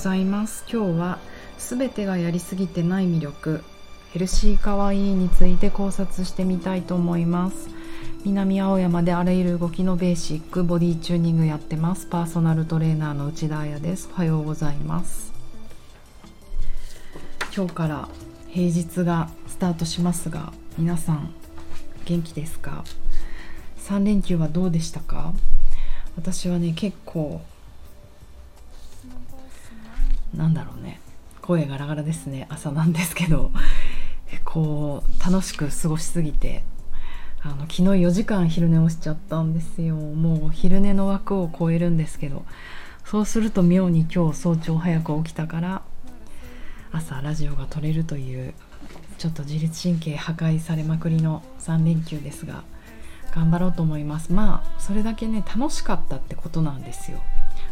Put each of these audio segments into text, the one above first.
ざいます。今日はすべてがやりすぎてない魅力ヘルシーかわいいについて考察してみたいと思います。南青山であらゆる動きのベーシックボディチューニングやってます。パーソナルトレーナーの内田彩です。おはようございます。今日から平日がスタートしますが皆さん元気ですか？3連休はどうでしたか？私はね結構なんだろうね。声ガラガラですね。朝なんですけど。こう楽しく過ごしすぎて。あの昨日4時間昼寝をしちゃったんですよ。もう昼寝の枠を超えるんですけど。そうすると妙に今日早朝早く起きたから朝ラジオが撮れるというちょっと自律神経破壊されまくりの3連休ですが頑張ろうと思います。まあそれだけね楽しかったってことなんですよ。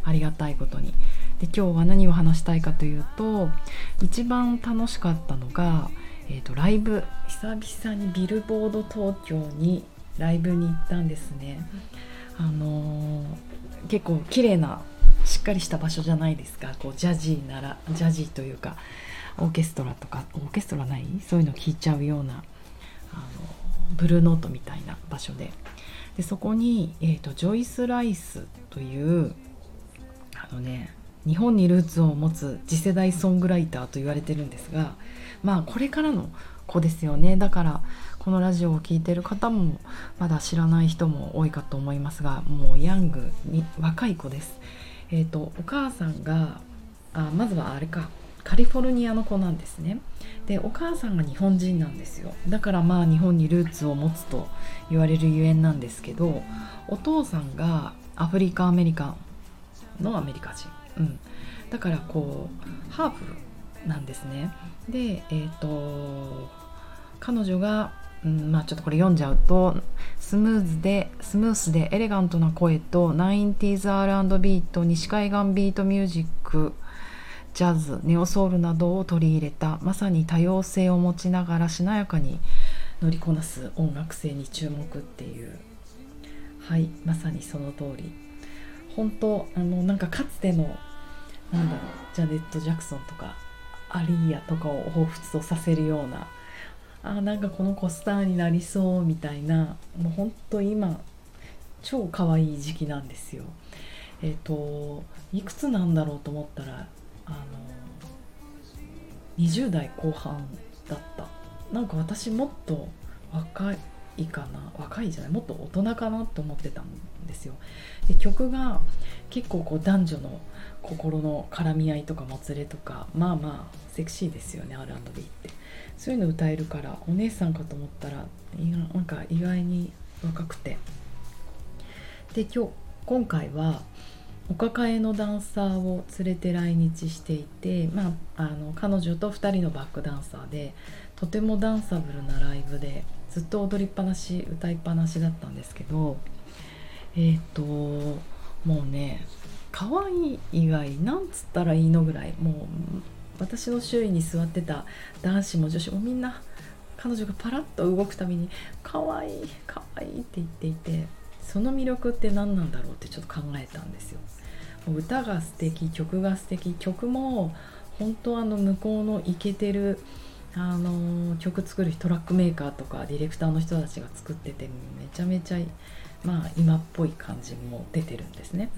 ありがたいことに。で今日は何を話したいかというと一番楽しかったのが、えーと、ライブ久々にビルボード東京にライブに行ったんですね。あのー、結構綺麗なしっかりした場所じゃないですか。こうジャジーならジャジーというかオーケストラとかオーケストラない？そういうの聞いちゃうようなあのブルーノートみたいな場所で。でそこに、えーと、ジョイス・ライスというあのね日本にルーツを持つ次世代ソングライターと言われてるんですがまあこれからの子ですよね。だからこのラジオを聴いてる方もまだ知らない人も多いかと思いますがもうヤングに若い子です。えーと、お母さんがあまずはあれかカリフォルニアの子なんですね。でお母さんが日本人なんですよ。だからまあ日本にルーツを持つと言われるゆえんなんですけどお父さんがアフリカアメリカンのアメリカ人、うん、だからこうハーフなんですね。でえっ、ー、と彼女がうん、まあちょっとこれ読んじゃうとスムーズでスムースでエレガントな声と 90s R&B と西海岸ビートミュージックジャズネオソウルなどを取り入れたまさに多様性を持ちながらしなやかに乗りこなす音楽性に注目っていう。はいまさにその通り。本当あのなんかかつてのなんだろうジャネット・ジャクソンとかアリーヤとかを彷彿とさせるようなあなんかこの子スターになりそうみたいなもうほんと今超可愛い時期なんですよ。えっ、ー、といくつなんだろうと思ったらあの20代後半だったなんか私もっと若いいかな若いじゃない？もっと大人かなって思ってたんですよ。で曲が結構こう男女の心の絡み合いとかもつれとかまあまあセクシーですよね R&B って。そういうの歌えるからお姉さんかと思ったらなんか意外に若くて。で今日今回はお抱えのダンサーを連れて来日していて、まあ、あの彼女と2人のバックダンサーでとてもダンサブルなライブでずっと踊りっぱなし歌いっぱなしだったんですけどえっ、ー、ともうね可愛い以外なんつったらいいのぐらいもう私の周囲に座ってた男子も女子もみんな彼女がパラッと動くたびに「可愛い可愛いって言っていてその魅力って何なんだろうってちょっと考えたんですよ。歌が素敵曲が素敵曲も本当あの向こうのイケてるあの曲作るトラックメーカーとかディレクターの人たちが作っててめちゃめちゃまあ今っぽい感じも出てるんですね。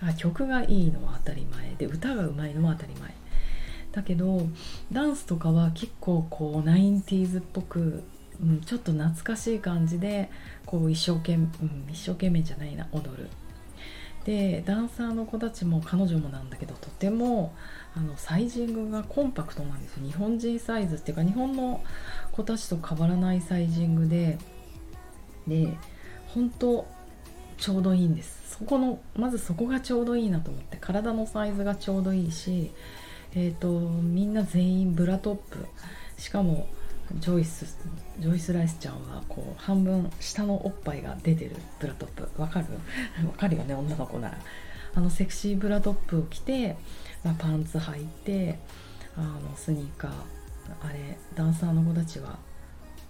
だから曲がいいのは当たり前。で歌がうまいのは当たり前。だけどダンスとかは結構こう 90s っぽく、うん、ちょっと懐かしい感じでこう一生懸命、うん、一生懸命じゃないな踊る。でダンサーの子たちも彼女もなんだけどとてもあのサイジングがコンパクトなんですよ。日本人サイズっていうか日本の子たちと変わらないサイジングで。で本当ちょうどいいんです。そこのまずそこがちょうどいいなと思って。体のサイズがちょうどいいしえーと、みんな全員ブラトップ。しかもジョイスジョイス・ライスちゃんはこう半分下のおっぱいが出てるブラトップ。わかる？わかるよね女の子なら。あのセクシーブラトップを着て、まあ、パンツ履いてあのスニーカー。あれダンサーの子たちは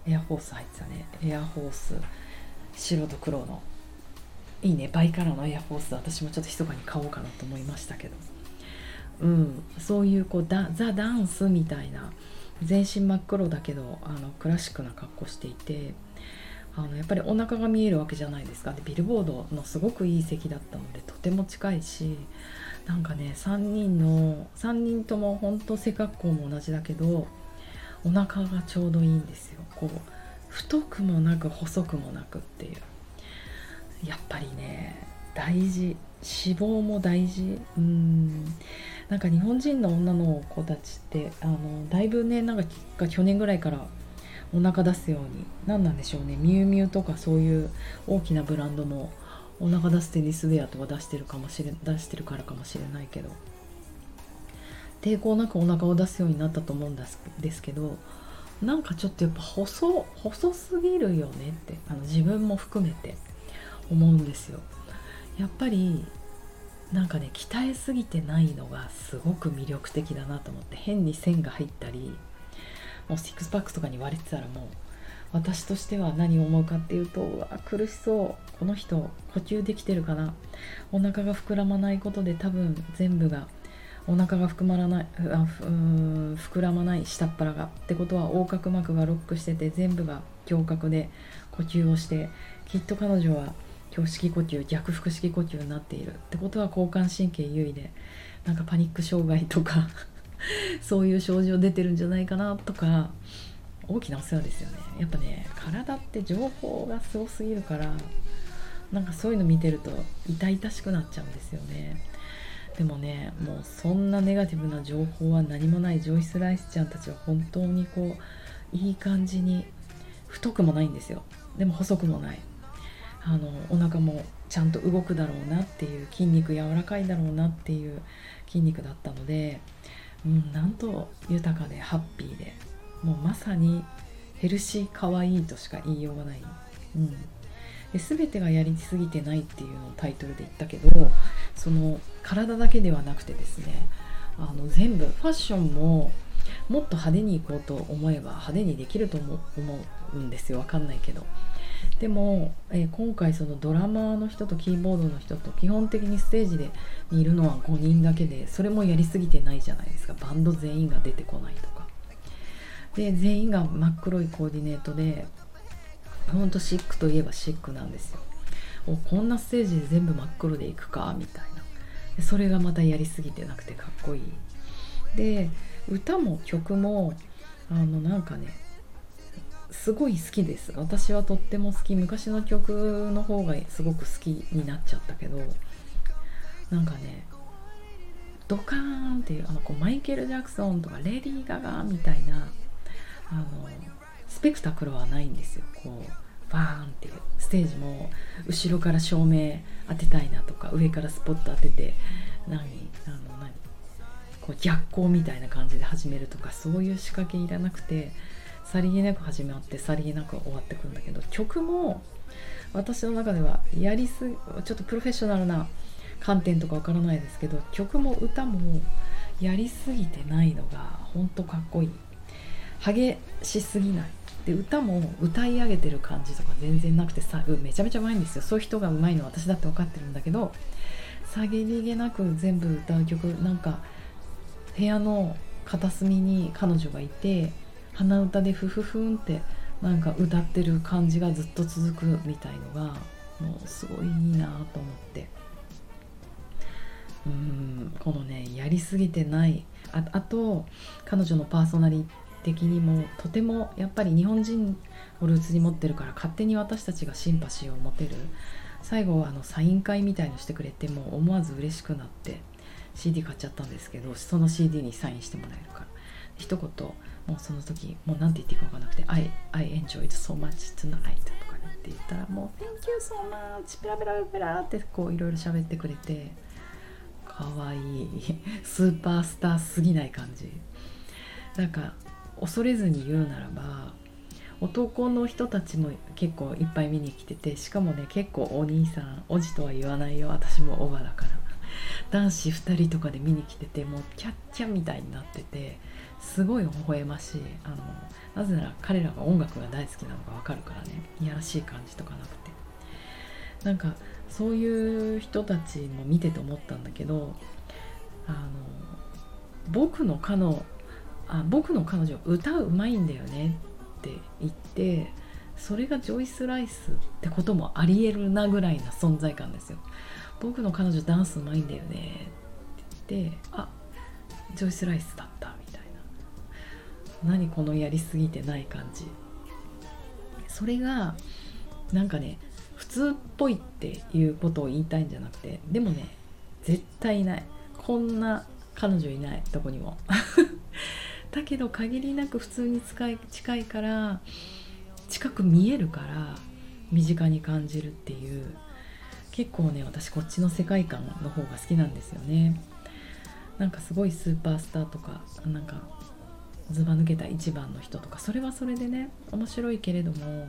エアフォース入ってたね。エアフォース。白と黒の。いいねバイカラーのエアフォース私もちょっと密かに買おうかなと思いましたけど。うん、そういうこうザ・ダンスみたいな全身真っ黒だけどあのクラシックな格好していてあのやっぱりお腹が見えるわけじゃないですか。でビルボードのすごくいい席だったのでとても近いしなんかね3人の3人とも本当背格好も同じだけどお腹がちょうどいいんですよ。こう太くもなく細くもなくっていう。やっぱりね大事。脂肪も大事。うん。なんか日本人の女の子たちってあのだいぶねなんか去年ぐらいからお腹出すように何なんでしょうね。ミュウミュウとかそういう大きなブランドもお腹出すテニスウェアとか出してるかもしれ出してるからかもしれないけど。抵抗なくお腹を出すようになったと思うんですけどなんかちょっとやっぱ細細すぎるよねってあの自分も含めて思うんですよ。やっぱりなんかね鍛えすぎてないのがすごく魅力的だなと思って変に線が入ったりもうシックスパックとかに割れてたらもう私としては何を思うかっていうとうわ苦しそう。この人呼吸できてるかな。お腹が膨らまないことで多分全部がお腹が膨らまない膨らまない下っ腹がってことは横隔膜がロックしてて全部が胸郭で呼吸をしてきっと彼女は胸式呼吸逆腹式呼吸になっている。ってことは交感神経優位でなんかパニック障害とか そういう症状出てるんじゃないかなとか大きなお世話ですよね。やっぱね体って情報がすごすぎるからなんかそういうの見てると痛々しくなっちゃうんですよね。でもねもうそんなネガティブな情報は何もないジョイス・ライスちゃんたちは本当にこういい感じに太くもないんですよ。でも細くもない。あのお腹もちゃんと動くだろうなっていう筋肉柔らかいだろうなっていう筋肉だったので、うん、なんと豊かでハッピーでもうまさにヘルシーかわいいとしか言いようがない、うん、で全てがやりすぎてないっていうのをタイトルで言ったけどその体だけではなくてですねあの全部ファッションももっと派手にいこうと思えば派手にできると思うんですよ。わかんないけど。でも、えー、今回そのドラマーの人とキーボードの人と基本的にステージでいるのは5人だけでそれもやりすぎてないじゃないですか。バンド全員が出てこないとか。で全員が真っ黒いコーディネートでほんとシックといえばシックなんですよ。おこんなステージで全部真っ黒でいくか？みたいな。それがまたやりすぎてなくてかっこいい。で歌も曲もあのなんかねすごい好きです。私はとっても好き。昔の曲の方がすごく好きになっちゃったけどなんかねドカーンっていうあのこうマイケル・ジャクソンとかレディー・ガガみたいなあのスペクタクルはないんですよ。こうバーンっていうステージも後ろから照明当てたいなとか上からスポット当てて何あの何こう逆光みたいな感じで始めるとかそういう仕掛けいらなくてさりげなく始まってさりげなく終わってくんだけど曲も私の中ではやりすちょっとプロフェッショナルな観点とかわからないですけど曲も歌もやりすぎてないのがほんとかっこいい。激しすぎない。で歌も歌い上げてる感じとか全然なくてさめちゃめちゃうまいんですよ。そういう人がうまいのは私だって分かってるんだけどさりげなく全部歌う曲なんか部屋の片隅に彼女がいて鼻歌でフフフンってなんか歌ってる感じがずっと続くみたいのがもうすごいいいなと思って。うんこのねやりすぎてない。ああと彼女のパーソナリティ的にもとてもやっぱり日本人をルーツに持ってるから勝手に私たちがシンパシーを持てる。最後はあのサイン会みたいのしてくれてもう思わず嬉しくなって CD 買っちゃったんですけどその CD にサインしてもらえるから。一言もうその時もう何て言っていいか分かんなくて「I, I enjoyed so much tonight」とかねって言ったらもう「Thank you so much」ペラペラペラってこういろいろ喋ってくれてかわいいスーパースターすぎない感じ。なんか恐れずに言うならば男の人たちも結構いっぱい見に来ててしかもね結構お兄さんおじとは言わないよ私もおばだから。男子2人とかで見に来ててもうキャッキャみたいになっててすごい微笑ましい。あのなぜなら彼らが音楽が大好きなのが分かるからね。いやらしい感じとかなくて。なんかそういう人たちも見てて思ったんだけどあの僕の彼女あ僕の彼女歌うまいんだよねって言ってそれがジョイス・ライスってこともありえるなぐらいな存在感ですよ。僕の彼女ダンスうまいんだよねって言ってあジョイス・ライスだった。何このやりすぎてない感じ。それがなんかね普通っぽいっていうことを言いたいんじゃなくてでもね絶対いない。こんな彼女いない。どこにも。だけど限りなく普通に近い近いから近く見えるから身近に感じるっていう。結構ね私こっちの世界観の方が好きなんですよね。なんかすごいスーパースターとかなんかずば抜けた一番の人とかそれはそれでね面白いけれども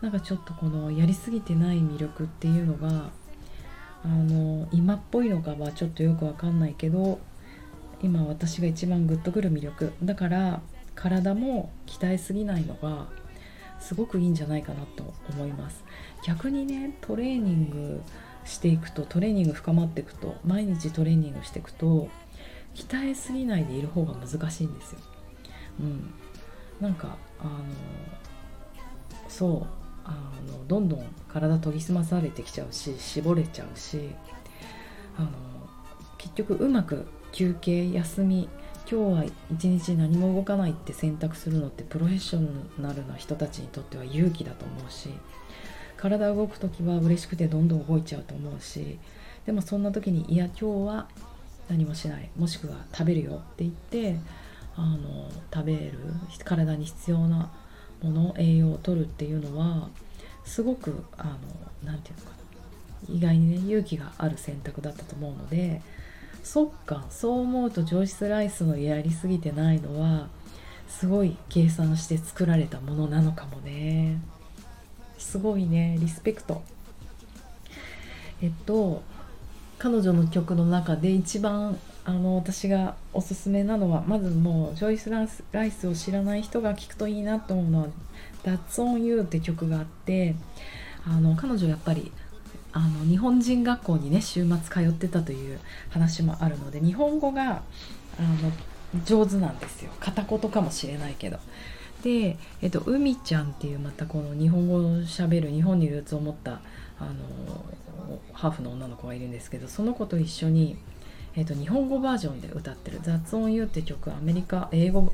なんかちょっとこのやりすぎてない魅力っていうのがあの今っぽいのかはちょっとよくわかんないけど今私が一番グッとくる魅力。だから体も鍛えすぎないのがすごくいいんじゃないかなと思います。逆にねトレーニングしていくとトレーニング深まっていくと毎日トレーニングしていくと鍛えすぎないでいる方が難しいんですよ。うん。なんかあのそうあのどんどん体研ぎ澄まされてきちゃうし絞れちゃうしあの結局うまく休憩休み今日は一日何も動かないって選択するのってプロフェッショナルな人たちにとっては勇気だと思うし体動く時は嬉しくてどんどん動いちゃうと思うしでもそんな時にいや今日は何もしないもしくは食べるよって言ってあの食べる体に必要なもの栄養を取るっていうのはすごく何て言うのかな意外にね勇気がある選択だったと思うのでそっかそう思うと上質ライスのやりすぎてないのはすごい計算して作られたものなのかもね。すごいねリスペクト。えっと彼女の曲の中で一番あの私がおすすめなのはまずもうジョイス・ライスを知らない人が聴くといいなと思うのは「That's on You」って曲があってあの彼女やっぱりあの日本人学校にね週末通ってたという話もあるので日本語があの上手なんですよ片言かもしれないけど。で、えっと、海ちゃんっていうまたこの日本語をしゃべる日本にルーツを持ったあのハーフの女の子がいるんですけどその子と一緒に、えっと、日本語バージョンで歌ってる「雑音 You」って曲アメリカ英語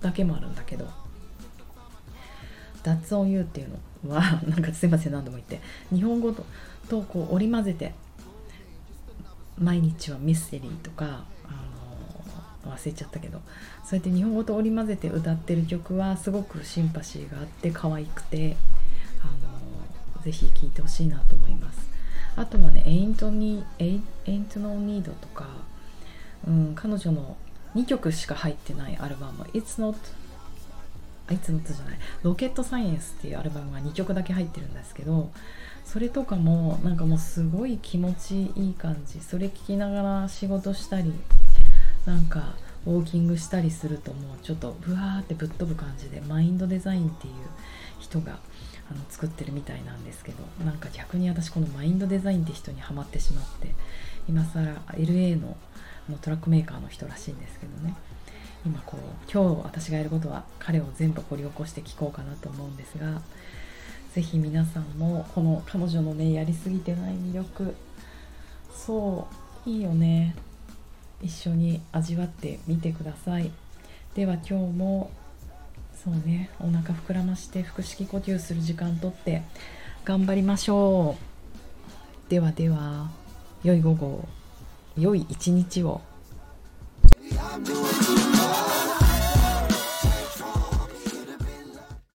だけもあるんだけど「雑音 You」っていうのは なんかすいません何度も言って日本語ととこう織り交ぜて毎日はミステリーとかあの忘れちゃったけどそうやって日本語と織り交ぜて歌ってる曲はすごくシンパシーがあって可愛くてあのぜひ聴いてほしいなと思います。あとはね「Ain't, Need, Ain't No Need」とか、うん、彼女の2曲しか入ってないアルバム「It's Not いつのつじゃない。ロケットサイエンスっていうアルバムが2曲だけ入ってるんですけどそれとかもなんかもうすごい気持ちいい感じ。それ聞きながら仕事したりなんかウォーキングしたりするともうちょっとブワーってぶっ飛ぶ感じでマインドデザインっていう人があの作ってるみたいなんですけどなんか逆に私このマインドデザインって人にはまってしまって今更 LA ののトラックメーカーの人らしいんですけどね。今こう今日私がやることは彼を全部掘り起こして聞こうかなと思うんですが是非皆さんもこの彼女のねやりすぎてない魅力そういいよね。一緒に味わってみてください。では今日もそうね。お腹膨らまして腹式呼吸する時間とって頑張りましょう。ではでは良い午後良い一日を。